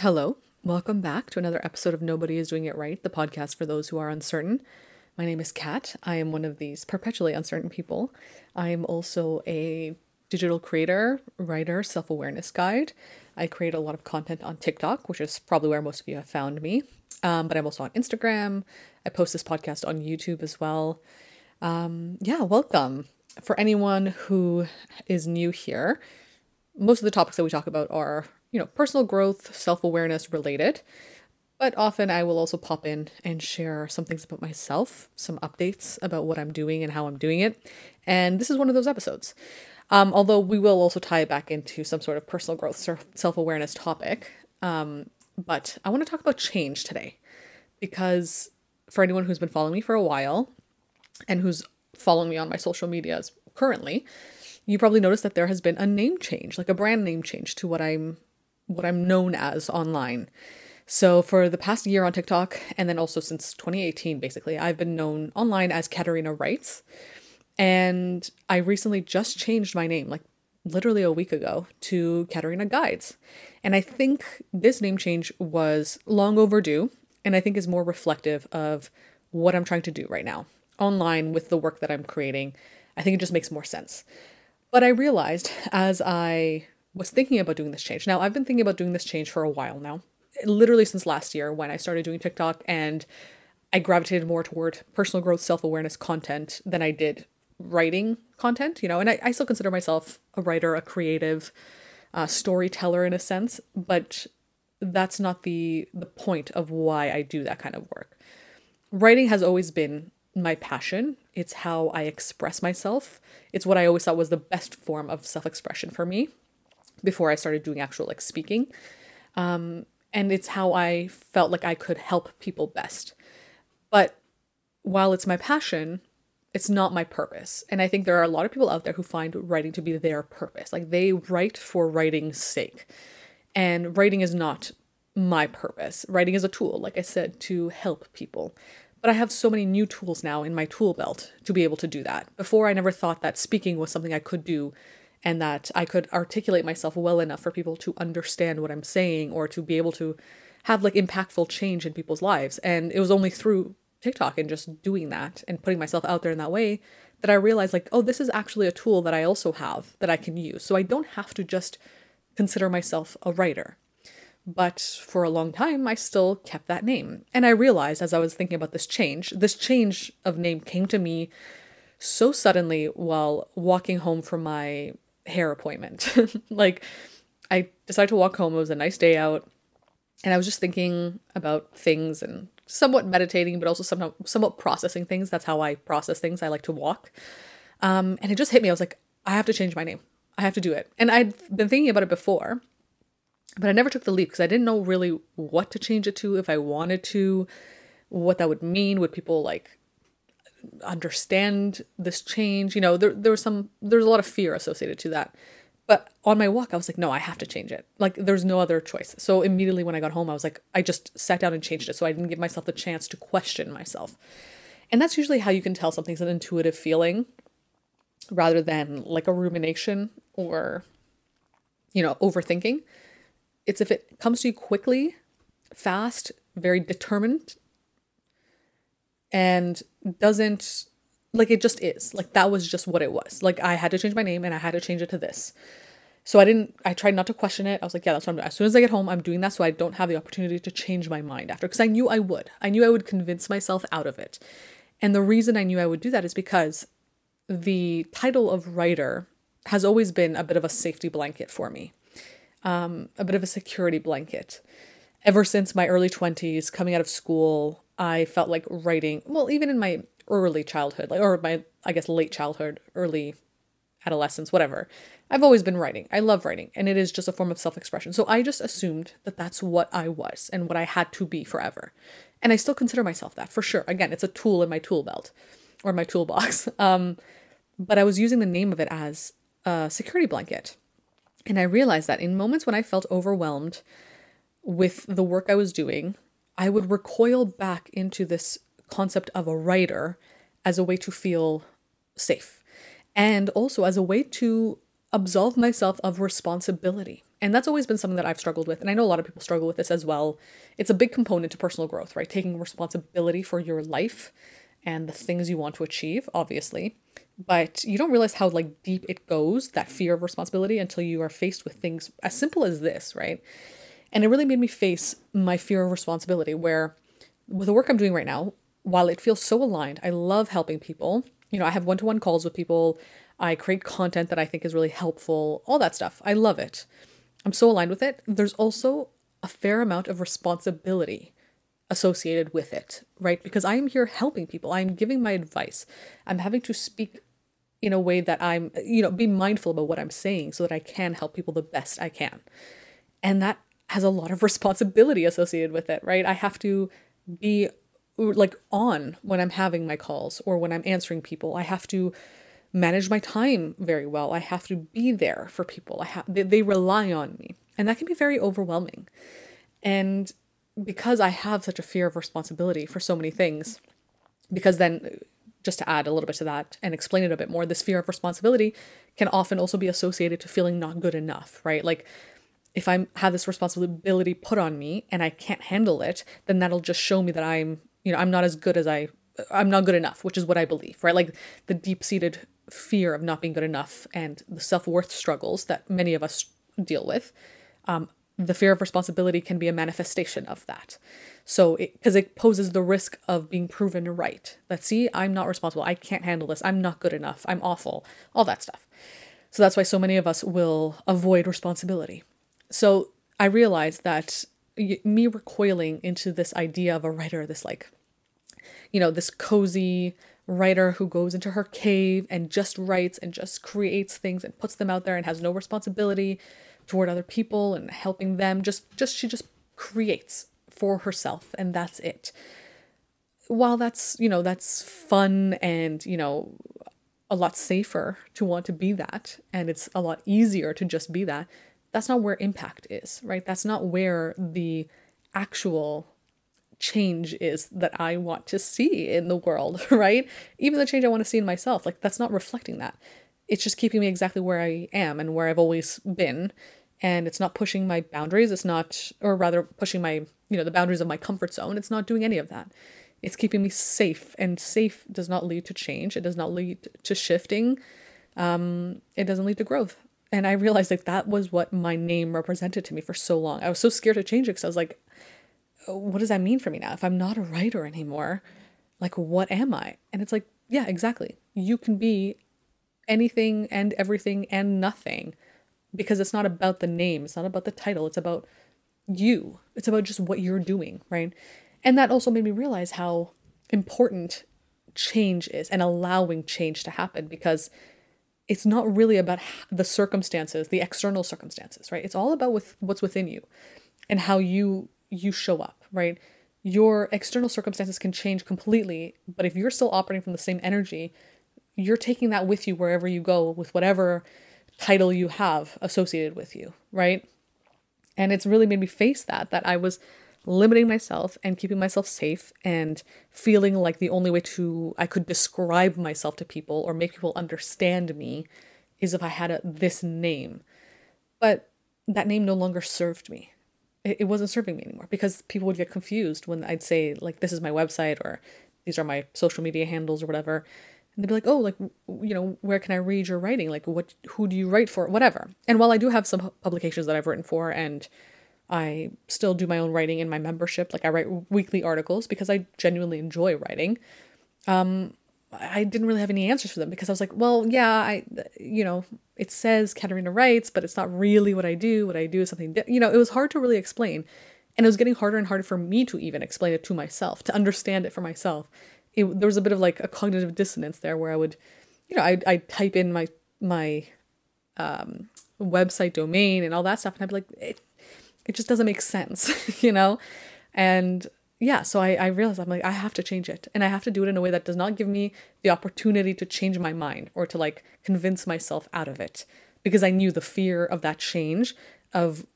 Hello, welcome back to another episode of Nobody is Doing It Right, the podcast for those who are uncertain. My name is Kat. I am one of these perpetually uncertain people. I am also a digital creator, writer, self awareness guide. I create a lot of content on TikTok, which is probably where most of you have found me. Um, but I'm also on Instagram. I post this podcast on YouTube as well. Um, yeah, welcome. For anyone who is new here, most of the topics that we talk about are, you know, personal growth, self awareness related. But often I will also pop in and share some things about myself, some updates about what I'm doing and how I'm doing it. And this is one of those episodes. Um, although we will also tie it back into some sort of personal growth, self awareness topic. Um, but I want to talk about change today because for anyone who's been following me for a while and who's following me on my social medias currently, you probably noticed that there has been a name change, like a brand name change to what I'm what I'm known as online. So for the past year on TikTok and then also since 2018 basically, I've been known online as Katarina Writes. And I recently just changed my name, like literally a week ago, to Katarina Guides. And I think this name change was long overdue and I think is more reflective of what I'm trying to do right now online with the work that I'm creating. I think it just makes more sense. But I realized as I was thinking about doing this change. Now, I've been thinking about doing this change for a while now, literally since last year when I started doing TikTok and I gravitated more toward personal growth, self awareness content than I did writing content, you know, and I, I still consider myself a writer, a creative, uh, storyteller in a sense, but that's not the the point of why I do that kind of work. Writing has always been my passion. It's how I express myself. It's what I always thought was the best form of self-expression for me before I started doing actual like speaking. Um, and it's how I felt like I could help people best. But while it's my passion, it's not my purpose. And I think there are a lot of people out there who find writing to be their purpose. Like they write for writing's sake. And writing is not my purpose. Writing is a tool, like I said, to help people. But I have so many new tools now in my tool belt to be able to do that. Before, I never thought that speaking was something I could do and that I could articulate myself well enough for people to understand what I'm saying or to be able to have like impactful change in people's lives. And it was only through TikTok and just doing that and putting myself out there in that way that I realized like, oh, this is actually a tool that I also have that I can use. So I don't have to just consider myself a writer. But for a long time, I still kept that name. And I realized as I was thinking about this change, this change of name came to me so suddenly while walking home from my hair appointment. like, I decided to walk home. It was a nice day out. And I was just thinking about things and somewhat meditating, but also somewhat, somewhat processing things. That's how I process things. I like to walk. Um, and it just hit me. I was like, I have to change my name. I have to do it. And I'd been thinking about it before, but I never took the leap because I didn't know really what to change it to, if I wanted to, what that would mean. Would people like understand this change? You know, there, there was some, there's a lot of fear associated to that. But on my walk, I was like, no, I have to change it. Like, there's no other choice. So immediately when I got home, I was like, I just sat down and changed it. So I didn't give myself the chance to question myself. And that's usually how you can tell something's an intuitive feeling rather than like a rumination or, you know, overthinking. It's if it comes to you quickly, fast, very determined, and doesn't like it just is. Like that was just what it was. Like I had to change my name and I had to change it to this. So I didn't I tried not to question it. I was like, yeah, that's what I'm doing. As soon as I get home, I'm doing that so I don't have the opportunity to change my mind after because I knew I would. I knew I would convince myself out of it. And the reason I knew I would do that is because the title of writer has always been a bit of a safety blanket for me. Um, a bit of a security blanket. Ever since my early 20s, coming out of school, I felt like writing, well, even in my early childhood, like or my I guess late childhood, early adolescence, whatever. I've always been writing. I love writing, and it is just a form of self-expression. So I just assumed that that's what I was and what I had to be forever. And I still consider myself that for sure. Again, it's a tool in my tool belt or my toolbox. Um, but I was using the name of it as a security blanket. And I realized that in moments when I felt overwhelmed with the work I was doing, I would recoil back into this concept of a writer as a way to feel safe and also as a way to absolve myself of responsibility. And that's always been something that I've struggled with. And I know a lot of people struggle with this as well. It's a big component to personal growth, right? Taking responsibility for your life and the things you want to achieve, obviously. But you don't realize how like deep it goes, that fear of responsibility, until you are faced with things as simple as this, right? And it really made me face my fear of responsibility, where with the work I'm doing right now, while it feels so aligned, I love helping people. You know, I have one to one calls with people. I create content that I think is really helpful, all that stuff. I love it. I'm so aligned with it. There's also a fair amount of responsibility associated with it, right? Because I'm here helping people. I'm giving my advice. I'm having to speak in a way that I'm, you know, be mindful about what I'm saying so that I can help people the best I can. And that has a lot of responsibility associated with it, right? I have to be like on when I'm having my calls or when I'm answering people. I have to manage my time very well. I have to be there for people. I have they, they rely on me. And that can be very overwhelming. And because I have such a fear of responsibility for so many things, because then uh, just to add a little bit to that and explain it a bit more, this fear of responsibility can often also be associated to feeling not good enough, right? Like if I have this responsibility put on me and I can't handle it, then that'll just show me that I'm, you know, I'm not as good as I I'm not good enough, which is what I believe, right? Like the deep-seated fear of not being good enough and the self worth struggles that many of us deal with, um, the fear of responsibility can be a manifestation of that. So, because it, it, poses the risk of being proven right. That, see, I'm not responsible. I can't handle this. I'm not good enough. I'm awful. All that stuff. So, that's why so many of us will avoid responsibility. So, I realized that me recoiling into this idea of a writer, this like, you know, this cozy, writer who goes into her cave and just writes and just creates things and puts them out there and has no responsibility toward other people and helping them just just she just creates for herself and that's it. While that's you know that's fun and you know a lot safer to want to be that and it's a lot easier to just be that that's not where impact is right that's not where the actual change is that I want to see in the world, right? Even the change I want to see in myself, like that's not reflecting that. It's just keeping me exactly where I am and where I've always been. And it's not pushing my boundaries. It's not, or rather, pushing my, you know, the boundaries of my comfort zone. It's not doing any of that. It's keeping me safe. And safe does not lead to change. It does not lead to shifting. Um, it doesn't lead to growth. And I realized like that was what my name represented to me for so long. I was so scared to change it because I was like, oh, what does that mean for me now? If I'm not a writer anymore, like, what am I? And it's like, yeah, exactly. You can be anything and everything and nothing because it's not about the name, it's not about the title, it's about you. It's about just what you're doing, right? And that also made me realize how important change is and allowing change to happen because it's not really about the circumstances, the external circumstances, right? It's all about with what's within you and how you you show up, right? Your external circumstances can change completely, but if you're still operating from the same energy, you're taking that with you wherever you go with whatever title you have associated with you, right? And it's really made me face that, that I was limiting myself and keeping myself safe and feeling like the only way to I could describe myself to people or make people understand me is if I had a, this name. But that name no longer served me. It, it wasn't serving me anymore because people would get confused when I'd say like this is my website or these are my social media handles or whatever. And they'd be like oh like you know where can i read your writing? Like what who do you write for? Whatever. And while i do have some publications that i've written for and i still do my own writing in my membership like i write weekly articles because i genuinely enjoy writing um I didn't really have any answers for them because I was like, well, yeah, I, you know, it says Katerina writes, but it's not really what I do. What I do is something, you know, it was hard to really explain. And it was getting harder and harder for me to even explain it to myself, to understand it for myself. It, there was a bit of like a cognitive dissonance there where I would, you know, I I type in my my um, website domain and all that stuff, and I'd be like, it, it just doesn't make sense, you know, and yeah, so I, I realized I'm like, I have to change it. And I have to do it in a way that does not give me the opportunity to change my mind or to like convince myself out of it. Because I knew the fear of that change, of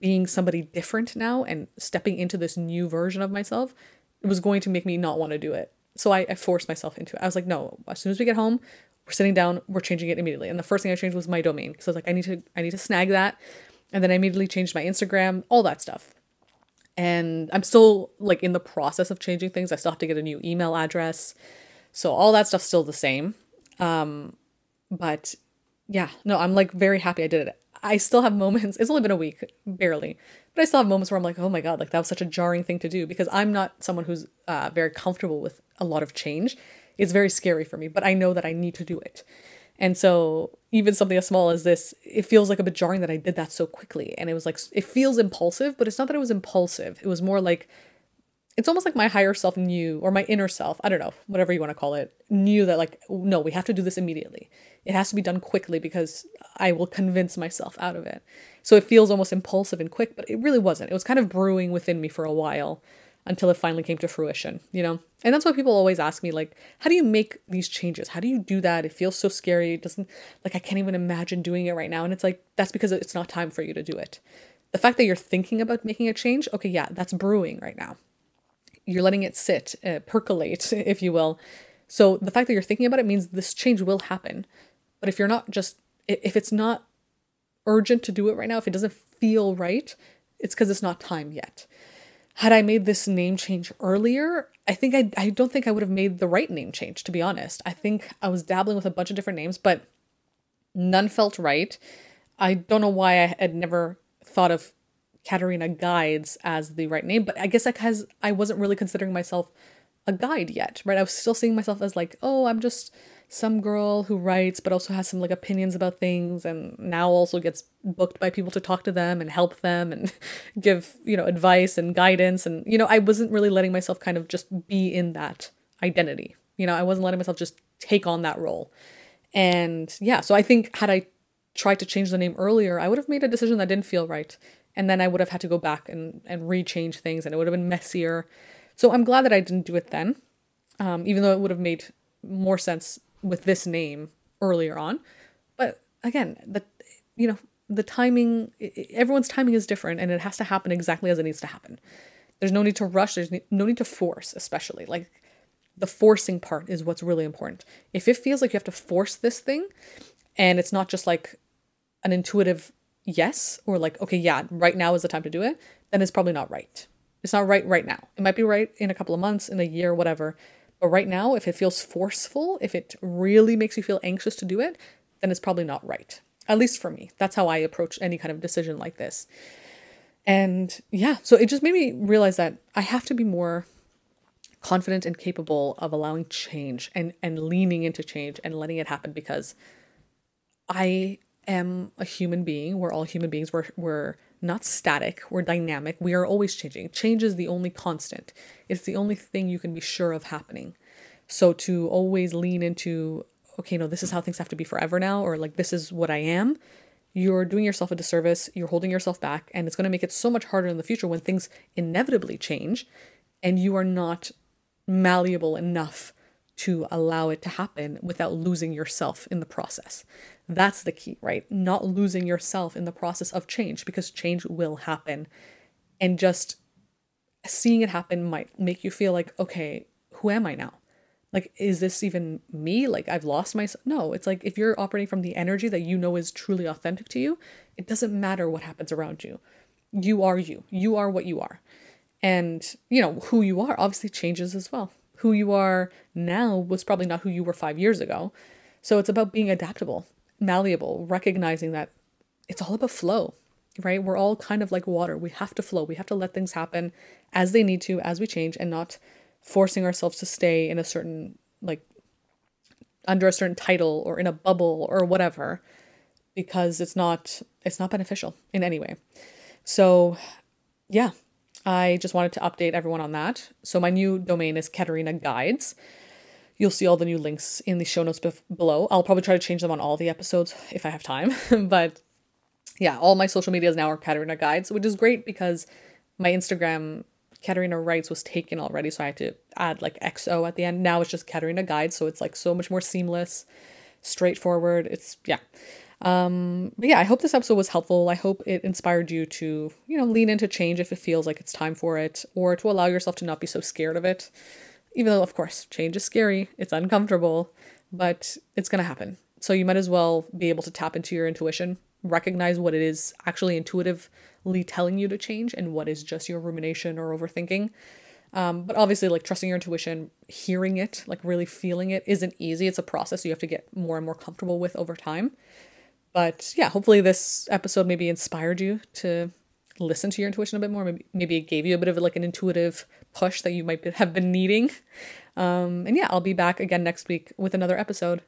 being somebody different now and stepping into this new version of myself, was going to make me not want to do it. So I, I forced myself into it. I was like, no, as soon as we get home, we're sitting down, we're changing it immediately. And the first thing I changed was my domain. So I was like, I need to I need to snag that And then I immediately changed my Instagram, all that stuff. And I'm still like in the process of changing things. I still have to get a new email address. So all that stuff's still the same. Um, but yeah, no, I'm like very happy I did it. I still have moments, it's only been a week, barely, but I still have moments where I'm like, oh my God, like that was such a jarring thing to do because I'm not someone who's uh, very comfortable with a lot of change. It's very scary for me, but I know that I need to do it. And so even something as small as this, it feels like a bit jarring that I did that so quickly. And it was like, it feels impulsive, but it's not that it was impulsive. It was more like, it's almost like my higher self knew, or my inner self, I don't know, whatever you want to call it, knew that, like, no, we have to do this immediately. It has to be done quickly because I will convince myself out of it. So it feels almost impulsive and quick, but it really wasn't. It was kind of brewing within me for a while until it finally came to fruition, you know? And that's why people always ask me, like, how do you make these changes? How do you do that? It feels so scary. It doesn't, like, I can't even imagine doing it right now. And it's like, that's because it's not time for you to do it. The fact that you're thinking about making a change, okay, yeah, that's brewing right now. You're letting it sit, uh, percolate, if you will. So the fact that you're thinking about it means this change will happen. But if you're not just, if it's not urgent to do it right now, if it doesn't feel right, it's because it's not time yet had I made this name change earlier, I think I I don't think I would have made the right name change to be honest. I think I was dabbling with a bunch of different names, but none felt right. I don't know why I had never thought of Katarina Guides as the right name, but I guess because I wasn't really considering myself a guide yet, right? I was still seeing myself as like, oh, I'm just some girl who writes but also has some like opinions about things and now also gets booked by people to talk to them and help them and give you know advice and guidance. And you know I wasn't really letting myself kind of just be in that identity. You know I wasn't letting myself just take on that role. And yeah so I think had I tried to change the name earlier I would have made a decision that didn't feel right. And then I would have had to go back and and rechange things and it would have been messier. So I'm glad that I didn't do it then um, even though it would have made more sense with this name earlier on. But again, the you know, the timing everyone's timing is different and it has to happen exactly as it needs to happen. There's no need to rush, there's no need to force, especially. Like the forcing part is what's really important. If it feels like you have to force this thing and it's not just like an intuitive yes or like okay, yeah, right now is the time to do it, then it's probably not right. It's not right right now. It might be right in a couple of months, in a year, whatever, but right now, if it feels forceful, if it really makes you feel anxious to do it, then it's probably not right. At least for me. That's how I approach any kind of decision like this. And yeah, so it just made me realize that I have to be more confident and capable of allowing change and and leaning into change and letting it happen because I am a human being. We're all human beings. We're we're not static, we're dynamic. We are always changing. Change is the only constant, it's the only thing you can be sure of happening. So to always lean into, okay, no, this is how things have to be forever now, or like this is what I am, you're doing yourself a disservice, you're holding yourself back, and it's going to make it so much harder in the future when things inevitably change and you are not malleable enough to allow it to happen without losing yourself in the process. That's the key, right? Not losing yourself in the process of change because change will happen. And just seeing it happen might make you feel like, okay, who am I now? Like, is this even me? Like, I've lost myself. No, it's like if you're operating from the energy that you know is truly authentic to you, it doesn't matter what happens around you. You are you. You are what you are. And, you know, who you are obviously changes as well who you are now was probably not who you were five years ago. So it's about being adaptable, malleable, recognizing that it's all about flow, right? We're all kind of like water. We have to flow. We have to let things happen as they need to, as we change, and not forcing ourselves to stay in a certain, like, under a certain title or in a bubble or whatever because it's not it's not beneficial in any way. So, yeah, I just wanted to update everyone on that. So my new domain is Katerina Guides. You'll see all the new links in the show notes below. I'll probably try to change them on all the episodes if I have time. but yeah, all my social medias now are Katerina Guides, which is great because my Instagram Katerina Writes was taken already, so I had to add like XO at the end. Now it's just Katerina Guides, so it's like so much more seamless, straightforward. It's yeah. Um, but yeah, I hope this episode was helpful. I hope it inspired you to, you know, lean into change if it feels like it's time for it, or to allow yourself to not be so scared of it. Even though, of course, change is scary, it's uncomfortable, but it's gonna happen. So you might as well be able to tap into your intuition recognize what it is actually intuitively telling you to change and what is just your rumination or overthinking. Um, but obviously, like trusting your intuition, hearing it, like really feeling it isn't easy. It's a process you have to get more and more comfortable with over time. But yeah, hopefully, this episode maybe inspired you to listen to your intuition a bit more. Maybe, maybe it gave you a bit of like an intuitive push that you might have been needing. Um, and yeah, I'll be back again next week with another episode.